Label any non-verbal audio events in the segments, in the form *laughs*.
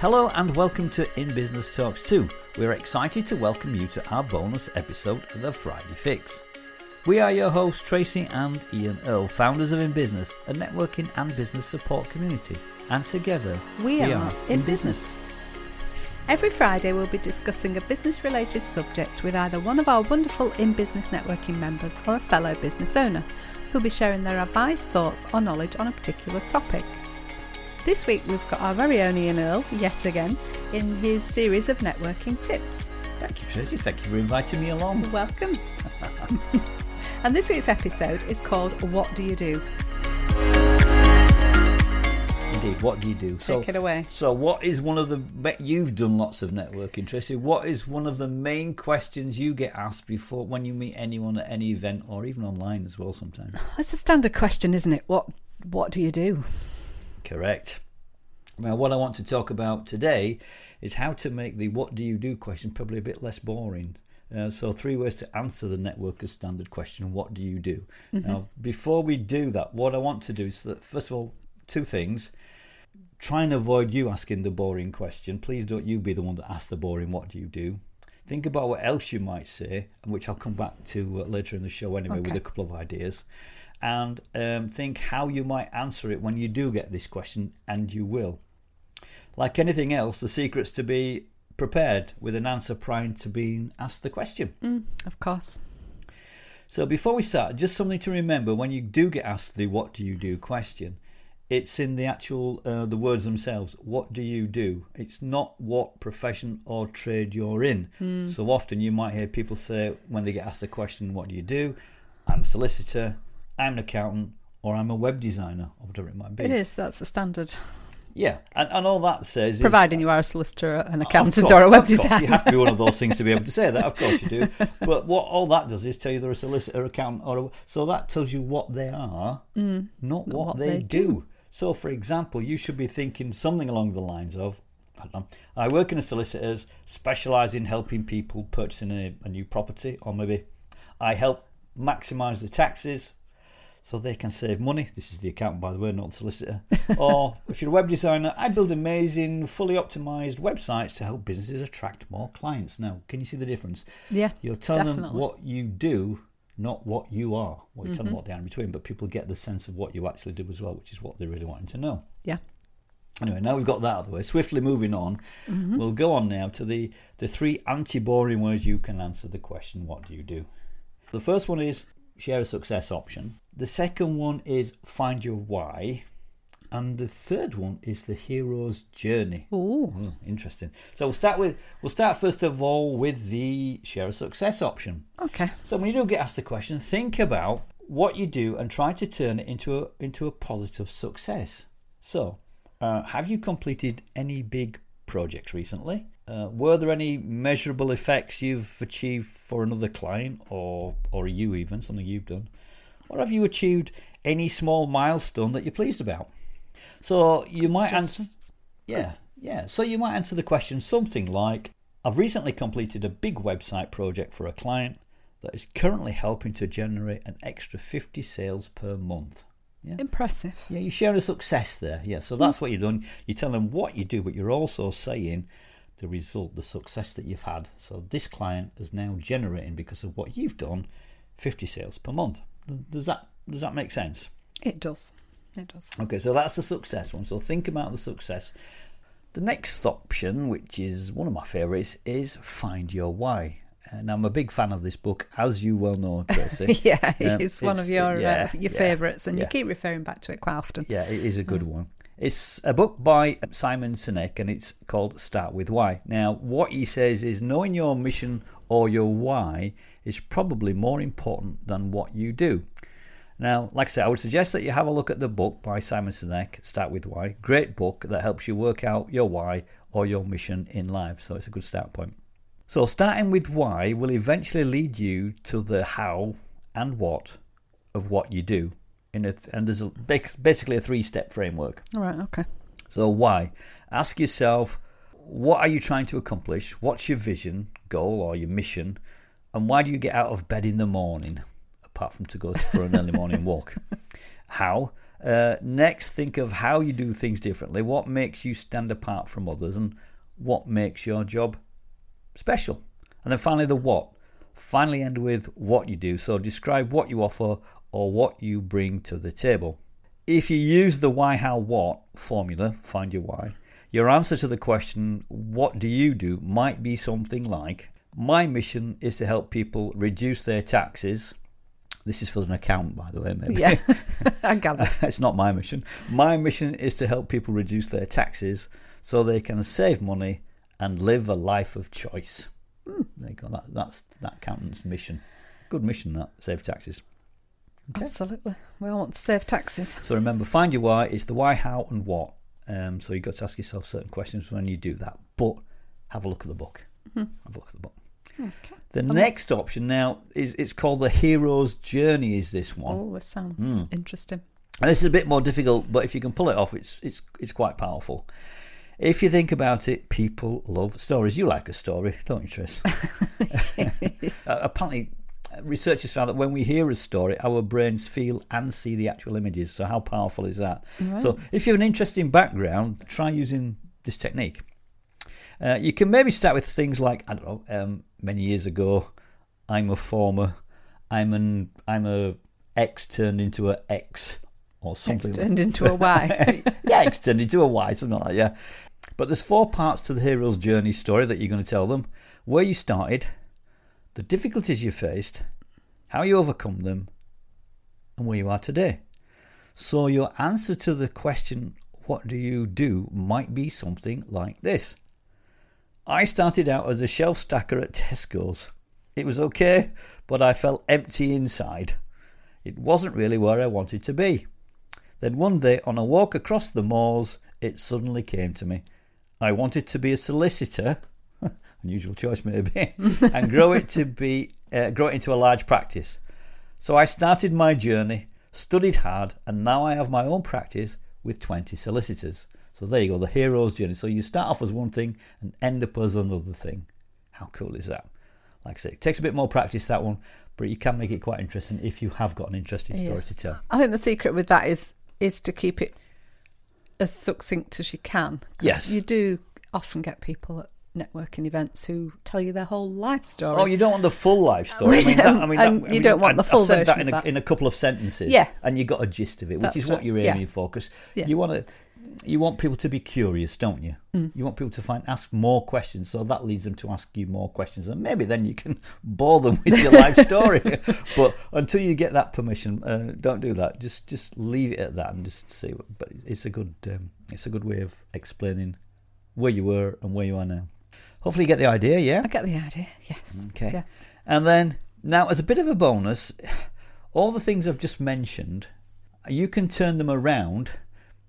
Hello and welcome to In Business Talks 2. We're excited to welcome you to our bonus episode, The Friday Fix. We are your hosts, Tracy and Ian Earle, founders of In Business, a networking and business support community. And together, we, we are, In, business. Every Friday, we'll be discussing a business related subject with either one of our wonderful In Business Networking members or a fellow business owner who'll be sharing their advice, thoughts, or knowledge on a particular topic. This week we've got our very own Ian Earle, yet again, in his series of networking tips. Thank you, Tracy. Thank you for inviting me along. Welcome. *laughs* and this week's episode is called What Do You Do? Indeed, what do you do? Take so, it away. So, what is one of the you've done lots of networking, Tracy? What is one of the main questions you get asked before when you meet anyone at any event or even online as well? Sometimes it's a standard question, isn't it? What What do you do? Correct. Now, what I want to talk about today is how to make the what do you do question probably a bit less boring. Uh, so, three ways to answer the networker's standard question what do you do? Mm-hmm. Now, before we do that, what I want to do is that, first of all, two things try and avoid you asking the boring question. Please don't you be the one that asks the boring, what do you do? Think about what else you might say, which I'll come back to uh, later in the show anyway okay. with a couple of ideas. And um, think how you might answer it when you do get this question, and you will. Like anything else, the secret's to be prepared with an answer prior to being asked the question. Mm, of course. So before we start, just something to remember when you do get asked the what do you do question it's in the actual uh, the words themselves what do you do it's not what profession or trade you're in mm. so often you might hear people say when they get asked the question what do you do i'm a solicitor i'm an accountant or i'm a web designer or whatever it might be it is that's the standard yeah, and, and all that says is providing is, you are a solicitor, an accountant, course, or a web designer. You have to be one of those things to be able to say that. Of course you do. *laughs* But what all that does is tell you they're a solicitor, accountant, or a, so that tells you what they are, mm, not, what, what, they, they do. do. So, for example, you should be thinking something along the lines of I, know, I work in a solicitor's, specialise in helping people purchasing a, a new property, or maybe I help maximise the taxes so they can save money. This is the accountant, by the way, not the solicitor. *laughs* or if you're a web designer, I build amazing, fully optimized websites to help businesses attract more clients. Now, can you see the difference? Yeah. You're telling definitely. them what you do not what you are. What you mm-hmm. tell them what they are in between, but people get the sense of what you actually do as well, which is what they're really wanting to know. Yeah. Anyway, now we've got that out of the way. Swiftly moving on, mm-hmm. we'll go on now to the, the three anti boring ways you can answer the question, What do you do? The first one is share a success option. The second one is find your why. And the third one is the hero's journey. Ooh. Oh, interesting. So we'll start with we'll start first of all with the share a success option. Okay. So when you do get asked the question, think about what you do and try to turn it into a into a positive success. So, uh, have you completed any big projects recently? Uh, were there any measurable effects you've achieved for another client or or you even something you've done? Or have you achieved any small milestone that you're pleased about? So you might answer. Yeah, yeah. So you might answer the question something like, "I've recently completed a big website project for a client that is currently helping to generate an extra 50 sales per month." Yeah. Impressive. Yeah, you share a success there. Yeah, so that's mm. what you're doing. You tell them what you do, but you're also saying the result, the success that you've had. So this client is now generating because of what you've done, 50 sales per month. Does that does that make sense? It does. It does. Okay, so that's the success one. So think about the success. The next option, which is one of my favourites, is find your why. And I'm a big fan of this book, as you well know, *laughs* Tracy. yeah, um, it's one of your yeah, uh, your yeah, favourites, and yeah. you keep referring back to it quite often. Yeah, it is a good mm. one. It's a book by Simon Sinek, and it's called Start with Why. Now, what he says is knowing your mission or your why is probably more important than what you do. Now, like I said, I would suggest that you have a look at the book by Simon Sinek, Start With Why. Great book that helps you work out your why or your mission in life. So it's a good start point. So, starting with why will eventually lead you to the how and what of what you do. In a, and there's a, basically a three step framework. All right, okay. So, why? Ask yourself, what are you trying to accomplish? What's your vision, goal, or your mission? And why do you get out of bed in the morning? apart from to go for an early morning walk. *laughs* How? Uh, next, think of how you do things differently. What makes you stand apart from others, and what makes your job special. And then finally, the what. Finally, end with what you do. So describe what you offer or what you bring to the table. If you use the why, how, what formula, find your why, your answer to the question, what do you do, might be something like, my mission is to help people reduce their taxes. This is for an account, by the way, maybe. Yeah, *laughs* *laughs* I gather. *laughs* it's not my mission. My mission is to help people reduce their taxes so they can save money and live a life of choice. Hmm. There you go. That, that's that accountant's mission. Good mission, that save taxes. Okay. Absolutely. We all want to save taxes. So remember, find your why. It's the why, how, and what. Um, so you've got to ask yourself certain questions when you do that. But have a look at the book. Mm-hmm. Have a look at the book. Okay. The next option now is it's called the hero's journey. Is this one? Oh, this sounds Hmm. interesting. And this is a bit more difficult, but if you can pull it off, it's it's it's quite powerful. If you think about it, people love stories. You like a story, don't you, Tris? *laughs* Uh, apparently, researchers found that when we hear a story, our brains feel and see the actual images. So, how powerful is that? So, if you have an interesting background, try using this technique. Uh, you can maybe start with things like I don't know. Um, many years ago, I'm a former. I'm an I'm a X turned into a X or something. like turned into a Y. *laughs* yeah, X turned into a Y, something like that, yeah. But there's four parts to the hero's journey story that you're going to tell them. Where you started, the difficulties you faced, how you overcome them, and where you are today. So your answer to the question, what do you do, might be something like this. I started out as a shelf stacker at Tesco's. It was okay, but I felt empty inside. It wasn't really where I wanted to be. Then one day, on a walk across the moors, it suddenly came to me. I wanted to be a solicitor, *laughs* unusual choice maybe, *laughs* and grow it to be uh, grow it into a large practice. So I started my journey, studied hard, and now I have my own practice with 20 solicitors. So there you go, the hero's journey. So you start off as one thing and end up as another thing. How cool is that? Like I say, it takes a bit more practice that one, but you can make it quite interesting if you have got an interesting story Yeah. to tell. I think the secret with that is is to keep it as succinct as you can. Yes. You do often get people at networking events who tell you their whole life story. Oh, you don't want the full life uh, story. I mean, *laughs* that, I mean, that, I you don't want I- the full I said that version in, of a, that. in a couple of sentences. Yeah. and you got a gist of it, which That's is what right, you're yeah. aiming for. Because Yeah. you want to, you want people to be curious, don't you? Mm. You want people to find ask more questions, so that leads them to ask you more questions, and maybe then you can *laughs* bore them with your life *laughs* story. but until you get that permission, uh, don't do that. Just just leave it at that and just see. What, but it's a good um, it's a good way of explaining where you were and where you are now. Hopefully, you get the idea. Yeah. I get the idea. Yes. Okay. Yes. And then, now as a bit of a bonus, *sighs* all the things I've just mentioned, you can turn them around,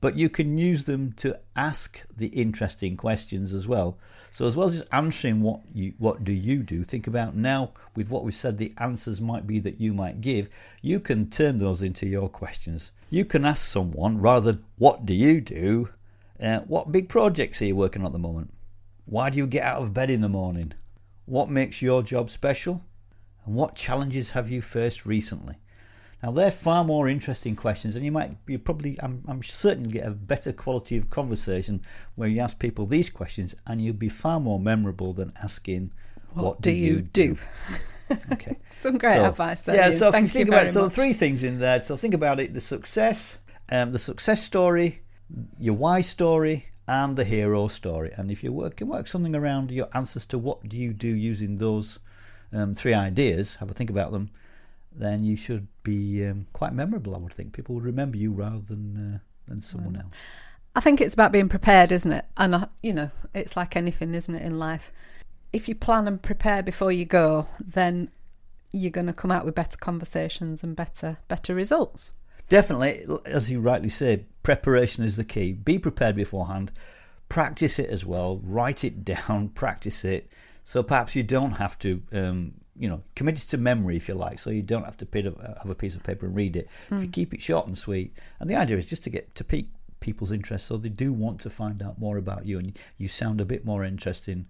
but you can use them to ask the interesting questions as well. So as well as just answering what you what do you do, think about now with what we've said the answers might be that you might give, you can turn those into your questions. You can ask someone rather than what do you do, uh, what big projects are you working on at the moment? Why do you get out of bed in the morning? What makes your job special? And what challenges have you faced recently? Now they're far more interesting questions, and you might you probably I'm, I'm certain you'll get a better quality of conversation where you ask people these questions, and you'll be far more memorable than asking What, do you do? Okay. *laughs* Some great So, advice there. Yeah, Ian. so Thank you think you about it, so three things in there. So think about it: the success, um, the success story, your why story, and the hero story. And if you work can work something around your answers to what do you do using those um, three ideas, have a think about them, then you should be um, quite memorable. I would think people would remember you rather than uh, than someone else. I think it's about being prepared, isn't it? And uh, you know, it's like anything, isn't it, in life? If you plan and prepare before you go, then you're going to come out with better conversations and better better results. Definitely, as you rightly say, preparation is the key. Be prepared beforehand. Practice it as well. Write it *laughs* down. Practice it. So perhaps you don't have to, um, you know, commit it to memory if you like. So you don't have to pit- have a piece of paper and read it. If you keep it short and sweet, and the idea is just to get to pique people's interest, so they do want to find out more about you, and you sound a bit more interesting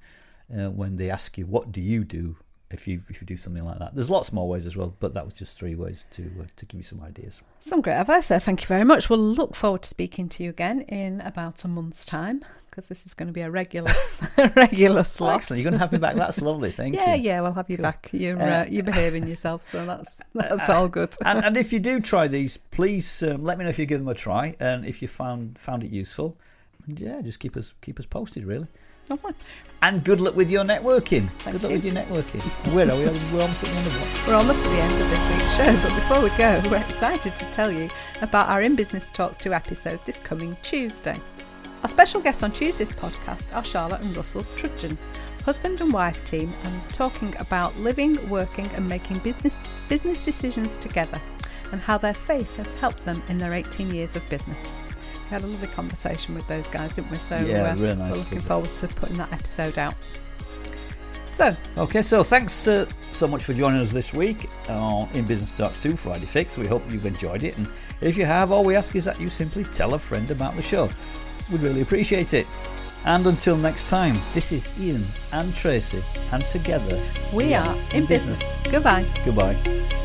uh, when they ask you, "What do you do?" If you if you do something like that. There's lots more ways as well, but that was just three ways to uh, to give you some ideas. Some great advice there. Thank you very much. We'll look forward to speaking to you again in about a month's time because this is going to be a regular *laughs* regular slot. Excellent. You're going to have me back. That's lovely. Thank yeah, you. Yeah, yeah, we'll have you Cool. back. You're Uh, uh, you're behaving yourself, so that's *laughs* that's all good. *laughs* and, and if you do try these, please um, let me know if you give them a try and if you found found it useful. And yeah, just keep us keep us posted, really. And good luck with your networking. Thank good luck you. with your networking. Where are we? We're almost at the end of what? We're almost at the end of this week's show, but before we go, we're excited to tell you about our In Business Talks 2 episode this coming Tuesday. Our special guests on Tuesday's podcast are Charlotte and Russell Trudgeon, husband and wife team, and talking about living, working, and making business business decisions together, and how their faith has helped them in their 18 years of business. We had a lovely conversation with those guys, didn't we? So Yeah, uh, really nice, we're looking forward to putting that episode out. So, Okay, so thanks uh, so much for joining us this week on In Business Talk 2 Friday Fix. We hope you've enjoyed it. And if you have, all we ask is that you simply tell a friend about the show. We'd really appreciate it. And until next time, this is Ian and Tracy, and together we are in business. Goodbye. Goodbye.